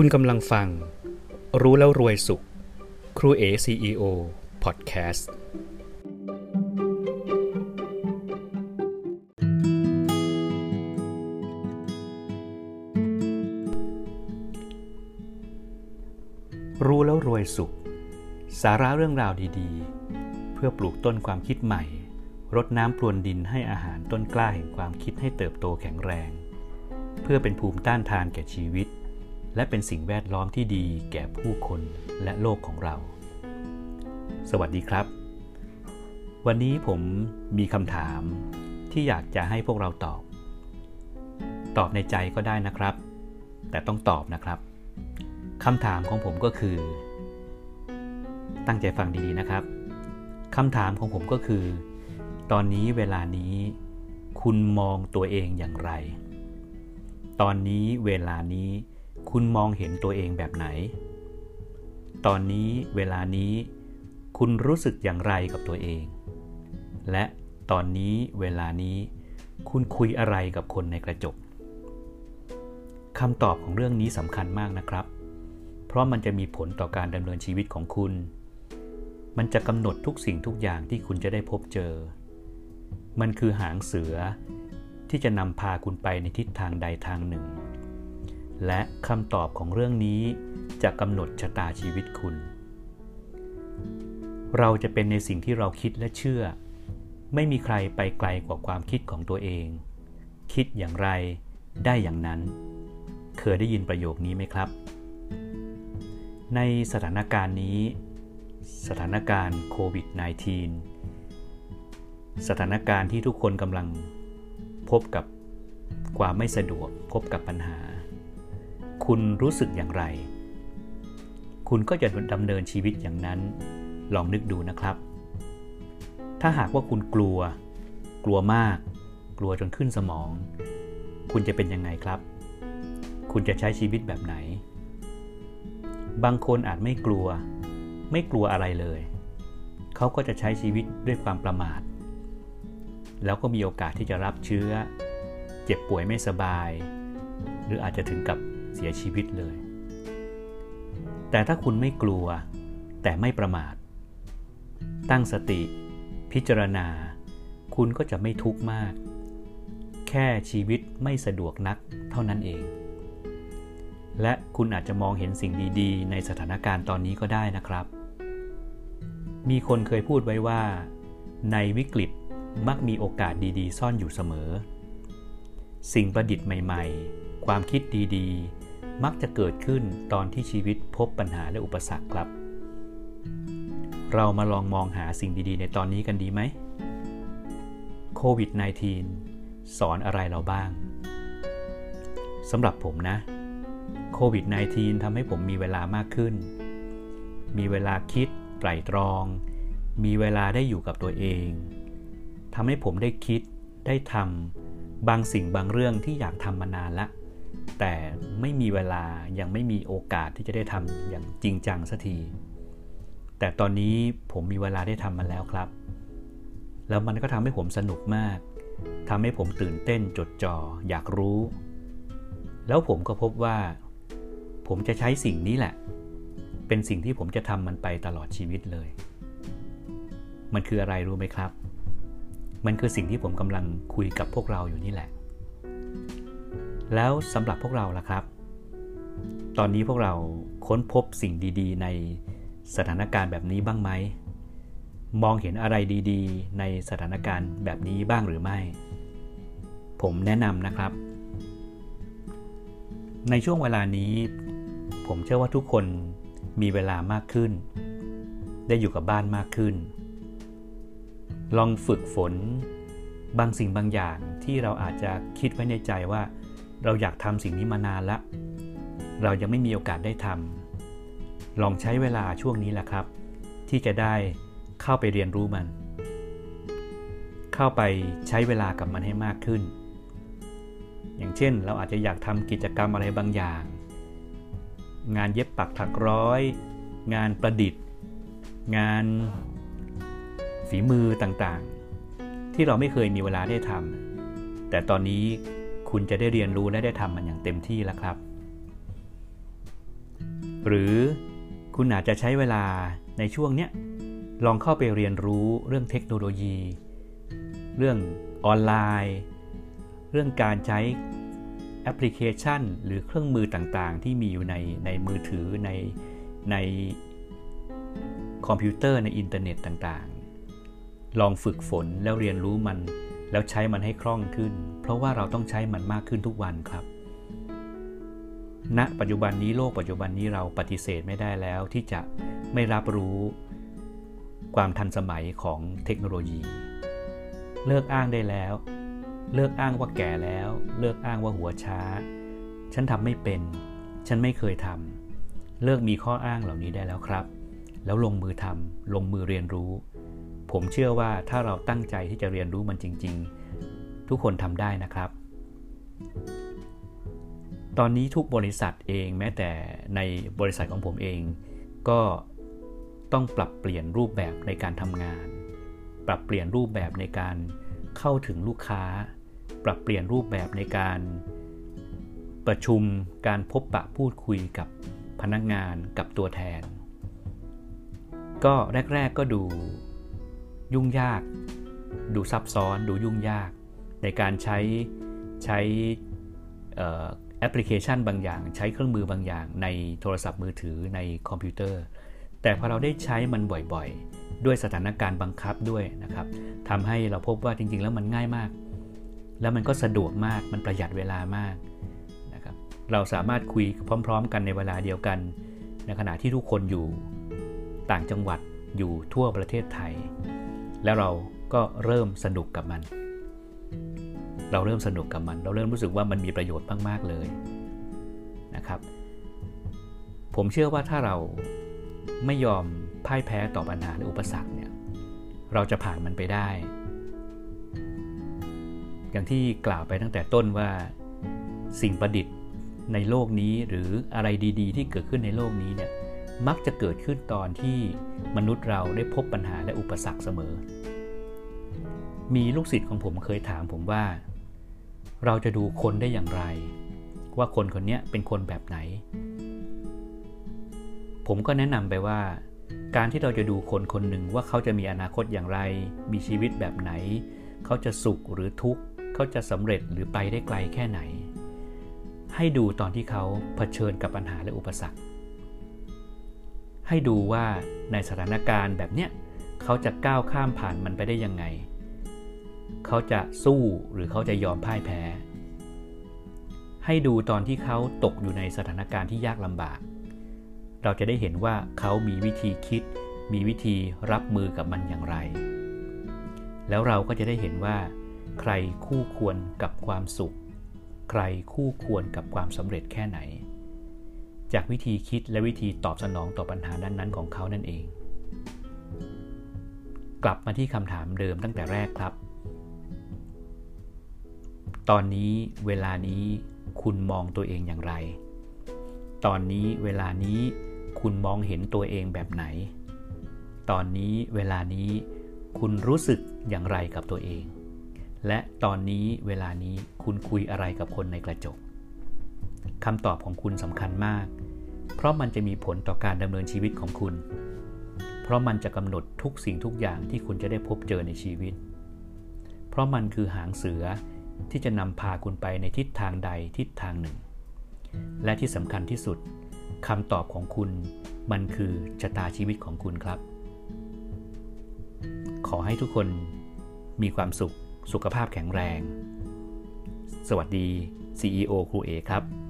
คุณกำลังฟัง รู้แล้วรวยสุข ครูเอ CEO พอดแคสต์รู้แล้วรวยสุข สาระเรื่องราวดีๆ เพื่อปลูกต้นความคิดใหม่ รดน้ำปรวนดินให้อาหารต้นกล้าแห่งความคิดให้เติบโตแข็งแรง เพื่อเป็นภูมิต้านทานแก่ชีวิต และเป็นสิ่งแวดล้อมที่ดีแก่ผู้คนและโลกของเรา สวัสดีครับ วันนี้ผมมีคำถามที่อยากจะให้พวกเราตอบ ตอบในใจก็ได้นะครับ แต่ต้องตอบนะครับคำถามของผมก็คือ ตั้งใจฟังดีๆนะครับคำถามของผมก็คือ ตอนนี้เวลานี้ คุณมองตัวเองอย่างไร ตอนนี้เวลานี้ คุณมองเห็นตัวเองแบบไหน ตอนนี้เวลานี้ คุณรู้สึกอย่างไรกับตัวเอง และตอนนี้เวลานี้ คุณคุยอะไรกับคนในกระจกคำตอบของเรื่องนี้สำคัญมากนะครับ เพราะมันจะมีผลต่อการดำเนินชีวิตของคุณ มันจะกำหนดทุกสิ่งทุกอย่างที่คุณจะได้พบเจอ มันคือหางเสือที่จะนำพาคุณไปในทิศทางใดทางหนึ่ง และคำตอบของเรื่องนี้จะกำหนดชะตาชีวิตคุณ เราจะเป็นในสิ่งที่เราคิดและเชื่อ ไม่มีใครไปไกลกว่าความคิดของตัวเอง คิดอย่างไรได้อย่างนั้น เคยได้ยินประโยคนี้ไหมครับ ในสถานการณ์นี้ สถานการณ์โควิด -19 สถานการณ์ที่ทุกคนกำลังพบกับความไม่สะดวกพบกับปัญหา คุณรู้สึกอย่างไร คุณก็จะดำเนินชีวิตอย่างนั้น ลองนึกดูนะครับ ถ้าหากว่าคุณกลัว กลัวมาก กลัวจนขึ้นสมอง คุณจะเป็นยังไงครับ คุณจะใช้ชีวิตแบบไหน บางคนอาจไม่กลัว ไม่กลัวอะไรเลย เขาก็จะใช้ชีวิตด้วยความประมาท แล้วก็มีโอกาสที่จะรับเชื้อ เจ็บป่วยไม่สบาย หรืออาจจะถึงกับ เสียชีวิตเลย แต่ถ้าคุณไม่กลัว แต่ไม่ประมาท ตั้งสติ พิจารณา คุณก็จะไม่ทุกข์มาก แค่ชีวิตไม่สะดวกนักเท่านั้นเอง และคุณอาจจะมองเห็นสิ่งดีๆ ในสถานการณ์ตอนนี้ก็ได้นะครับ มีคนเคยพูดไว้ว่า ในวิกฤตมักมีโอกาสดีๆ ซ่อนอยู่เสมอ สิ่งประดิษฐ์ใหม่ ๆ ความคิดดีๆ มักจะเกิดขึ้นตอนที่ชีวิตพบปัญหาและอุปสรรคครับ เรามาลองมองหาสิ่งดีๆ ในตอนนี้กันดีไหมโควิด -19 สอนอะไรเราบ้างสำหรับผมนะโควิด -19 ทำให้ผมมีเวลามากขึ้น มีเวลาคิดไตร่ตรอง มีเวลาได้อยู่กับตัวเองทำให้ผมได้คิดได้ทำบางสิ่งบางเรื่องที่อยากทำมานานละ แต่ไม่มีเวลายังไม่มีโอกาสที่จะได้ทำอย่างจริงจังสักที แต่ตอนนี้ผมมีเวลาได้ทำมันแล้วครับ แล้วมันก็ทำให้ผมสนุกมากทำให้ผมตื่นเต้นจดจอ่ออยากรู้ แล้วผมก็พบว่า ผมจะใช้สิ่งนี้แหละ เป็นสิ่งที่ผมจะทำมันไปตลอดชีวิตเลย มันคืออะไรรู้ไหมครับ มันคือสิ่งที่ผมกำลังคุยกับพวกเราอยู่นี่แหละ แล้วสำหรับพวกเราล่ะครับ ตอนนี้พวกเราค้นพบสิ่งดีๆ ในสถานการณ์แบบนี้บ้างไหม มองเห็นอะไรดีๆ ในสถานการณ์แบบนี้บ้างหรือไม่ ผมแนะนำนะครับ ในช่วงเวลานี้ ผมเชื่อว่าทุกคนมีเวลามากขึ้น ได้อยู่กับบ้านมากขึ้น ลองฝึกฝนบางสิ่งบางอย่างที่เราอาจจะคิดไว้ในใจว่า เราอยากทำสิ่งนี้มานานแล้วเรายังไม่มีโอกาสได้ทำลองใช้เวลาช่วงนี้แหละครับ ที่จะได้เข้าไปเรียนรู้มัน เข้าไปใช้เวลากับมันให้มากขึ้น อย่างเช่น เราอาจจะอยากทำกิจกรรมอะไรบางอย่าง งานเย็บปักถักร้อย งานประดิษฐ์ งานฝีมือต่างๆ ที่เราไม่เคยมีเวลาได้ทำแต่ตอนนี้ คุณจะได้เรียนรู้และได้ทำมันอย่างเต็มที่แล้วครับ หรือคุณอาจจะใช้เวลาในช่วงเนี้ยลองเข้าไปเรียนรู้เรื่องเทคโนโลยี เรื่องออนไลน์ เรื่องการใช้แอปพลิเคชัน หรือเครื่องมือต่างๆ ที่มีอยู่ในในมือถือในในคอมพิวเตอร์ในอินเทอร์เน็ตต่างๆ ลองฝึกฝนแล้วเรียนรู้มัน แล้วใช้มันให้คล่องขึ้น เพราะว่าเราต้องใช้มันมากขึ้นทุกวันครับณปัจจุบันนี้โลกปัจจุบันนี้เราปฏิเสธไม่ได้แล้วที่จะไม่รับรู้ความทันสมัยของเทคโนโลยี เลิกอ้างได้แล้ว เลิกอ้างว่าแก่แล้ว เลิกอ้างว่าหัวช้า ฉันทำไม่เป็น ฉันไม่เคยทำเลิกมีข้ออ้างเหล่านี้ได้แล้วครับ แล้วลงมือทำลงมือเรียนรู้ ผมเชื่อว่าถ้าเราตั้งใจที่จะเรียนรู้มันจริง ๆ ทุกคนทำได้นะครับ ตอนนี้ทุกบริษัทเองแม้แต่ในบริษัทของผมเอง ก็ต้องปรับเปลี่ยนรูปแบบในการทำงาน ปรับเปลี่ยนรูปแบบในการเข้าถึงลูกค้า ปรับเปลี่ยนรูปแบบในการประชุมการพบปะพูดคุยกับพนักงานกับตัวแทน ก็แรก ๆก็ดู ยุ่งยาก ดูซับซ้อนดูยุ่งยาก ในการใช้ใช้แอปพลิเคชันบางอย่าง ใช้เครื่องมือบางอย่าง ในโทรศัพท์มือถือในคอมพิวเตอร์ แต่พอเราได้ใช้มันบ่อยๆ ด้วยสถานการณ์บังคับด้วยนะครับทำให้เราพบว่าจริงๆ แล้วมันง่ายมาก แล้วมันก็สะดวกมากมันประหยัดเวลามากนะครับเราสามารถคุยพร้อม ๆ กันในเวลาเดียวกัน ในขณะที่ทุกคนอยู่ต่างจังหวัดอยู่ทั่วประเทศไทย แล้วเราก็เริ่มสนุกกับมัน เราเริ่มสนุกกับมัน เราเริ่มรู้สึกว่ามันมีประโยชน์มากๆเลยนะครับ ผมเชื่อว่าถ้าเราไม่ยอมพ่ายแพ้ต่อปัญหาหรืออุปสรรคเนี่ยเราจะผ่านมันไปได้ อย่างที่กล่าวไปตั้งแต่ต้นว่าสิ่งประดิษฐ์ในโลกนี้หรืออะไรดี ๆ ที่เกิดขึ้นในโลกนี้เนี่ย มักจะเกิดขึ้นตอนที่มนุษย์เราได้พบปัญหาและอุปสรรคเสมอ มีลูกศิษย์ของผมเคยถามผมว่า เราจะดูคนได้อย่างไร ว่าคนคนนี้เป็นคนแบบไหน ผมก็แนะนำไปว่า การที่เราจะดูคนคนหนึ่งว่าเขาจะมีอนาคตอย่างไร มีชีวิตแบบไหน เขาจะสุขหรือทุกข์ เขาจะสำเร็จหรือไปได้ไกลแค่ไหน ให้ดูตอนที่เขาเผชิญกับปัญหาและอุปสรรค ให้ดูว่าในสถานการณ์แบบเนี้ยเขาจะก้าวข้ามผ่านมันไปได้ยังไง เขาจะสู้หรือเขาจะยอมพ่ายแพ้ ให้ดูตอนที่เขาตกอยู่ในสถานการณ์ที่ยากลำบาก เราจะได้เห็นว่าเขามีวิธีคิด มีวิธีรับมือกับมันอย่างไร แล้วเราก็จะได้เห็นว่า ใครคู่ควรกับความสุข ใครคู่ควรกับความสำเร็จแค่ไหน จากวิธีคิดและวิธีตอบสนองต่อปัญหานั้นๆของเขานั่นเอง กลับมาที่คำถามเดิมตั้งแต่แรกครับ ตอนนี้เวลานี้คุณมองตัวเองอย่างไร ตอนนี้เวลานี้คุณมองเห็นตัวเองแบบไหน ตอนนี้เวลานี้คุณรู้สึกอย่างไรกับตัวเอง และตอนนี้เวลานี้คุณคุยอะไรกับคนในกระจก คำตอบของคุณสำคัญมาก เพราะมันจะมีผลต่อการดำเนินชีวิตของคุณ เพราะมันจะกำหนดทุกสิ่งทุกอย่างที่คุณจะได้พบเจอในชีวิต เพราะมันคือหางเสือที่จะนำพาคุณไปในทิศทางใดทิศทางหนึ่ง และที่สำคัญที่สุดคำตอบของคุณ มันคือชะตาชีวิตของคุณครับ ขอให้ทุกคนมีความสุข สุขภาพแข็งแรง สวัสดี CEO ครูเอครับ